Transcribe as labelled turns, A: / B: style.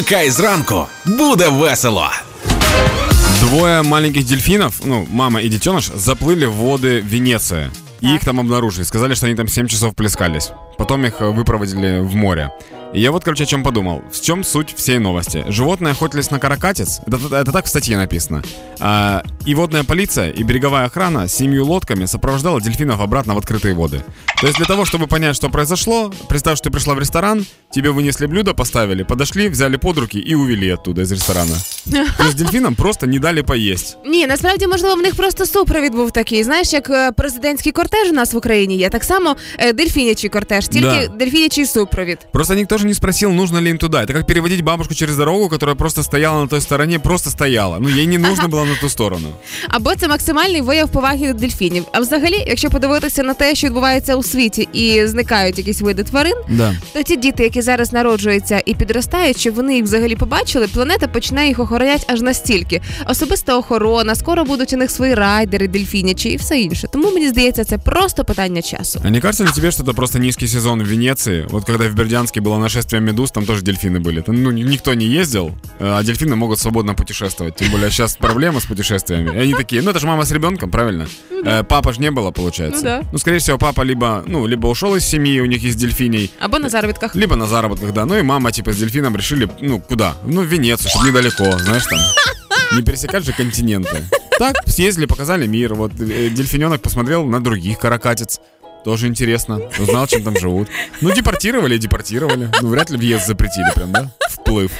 A: Вмикай зранку, буде весело.
B: Двое маленьких дельфинов, ну, мама и детеныш, заплыли в воды Венеции. И их там обнаружили. Сказали, что они там 7 часов плескались. Потом их э, выпроводили в море. И я вот, короче, о чем подумал. В чем суть всей новости? Животные охотились на каракатиц. Это, это так в статье написано. А, и водная полиция, и береговая охрана с семью лодками сопровождала дельфинов обратно в открытые воды. То есть для того, чтобы понять, что произошло, представь, что ты пришла в ресторан, тебе вынесли блюдо, поставили, подошли, взяли под руки и увели оттуда из ресторана. То есть дельфинам просто не дали поесть.
C: Ні, насправді, можливо, в них просто супровід був такий. Знаєш, як е, президентський кортеж у нас в Україні є, так само е, дельфінячий кортеж, тільки
B: Да.
C: дельфінячий супровід.
B: Просто никто же не спросил, нужно ли им туда. Это как переводить бабушку через дорогу, которая просто стояла на той стороне, просто стояла. Ну, ей не нужно было на ту сторону.
C: Або це максимальний вияв поваги до дельфінів. А взагалі, якщо подивитися на те, що відбувається у світі, і зникають якісь види тварин,
B: Да.
C: то ті діти, які зараз народжуються і підростають, щоб вони їх взагалі побачили, планета почне їх охороняти аж настільки. Особиста охорона, скоро будуть у них свої райдери, дельфінячі і все інше. Тому мені здається, це просто питання часу.
B: А не кажется ли тебе, что это просто низкий сезон в Венеции? Вот когда в Бердянске было нашествие медуз, там тоже дельфины были. Там, ну, ни- никто не ездил, э, а дельфины могут свободно путешествовать. Тем более сейчас проблема с путешествиями. И они такие, ну это же мама с ребенком, правильно? Э, папа же не было, получается.
C: Ну да.
B: Ну, скорее всего, папа либо, ну, либо ушел из семьи, у них есть дельфиней,
C: Або на заробітках.
B: либо на заработках, да. Ну и мама, типа, с дельфином решили, ну, куда? Ну, в Венецию, чтобы недалеко, знаешь, там. Не пересекать же континенты. Так, съездили, показали мир. Вот э, дельфиненок посмотрел на других каракатиц. Тоже интересно. Узнал, чем там живут. Ну, депортировали и депортировали. Ну, вряд ли въезд запретили прям, да? Вплыв.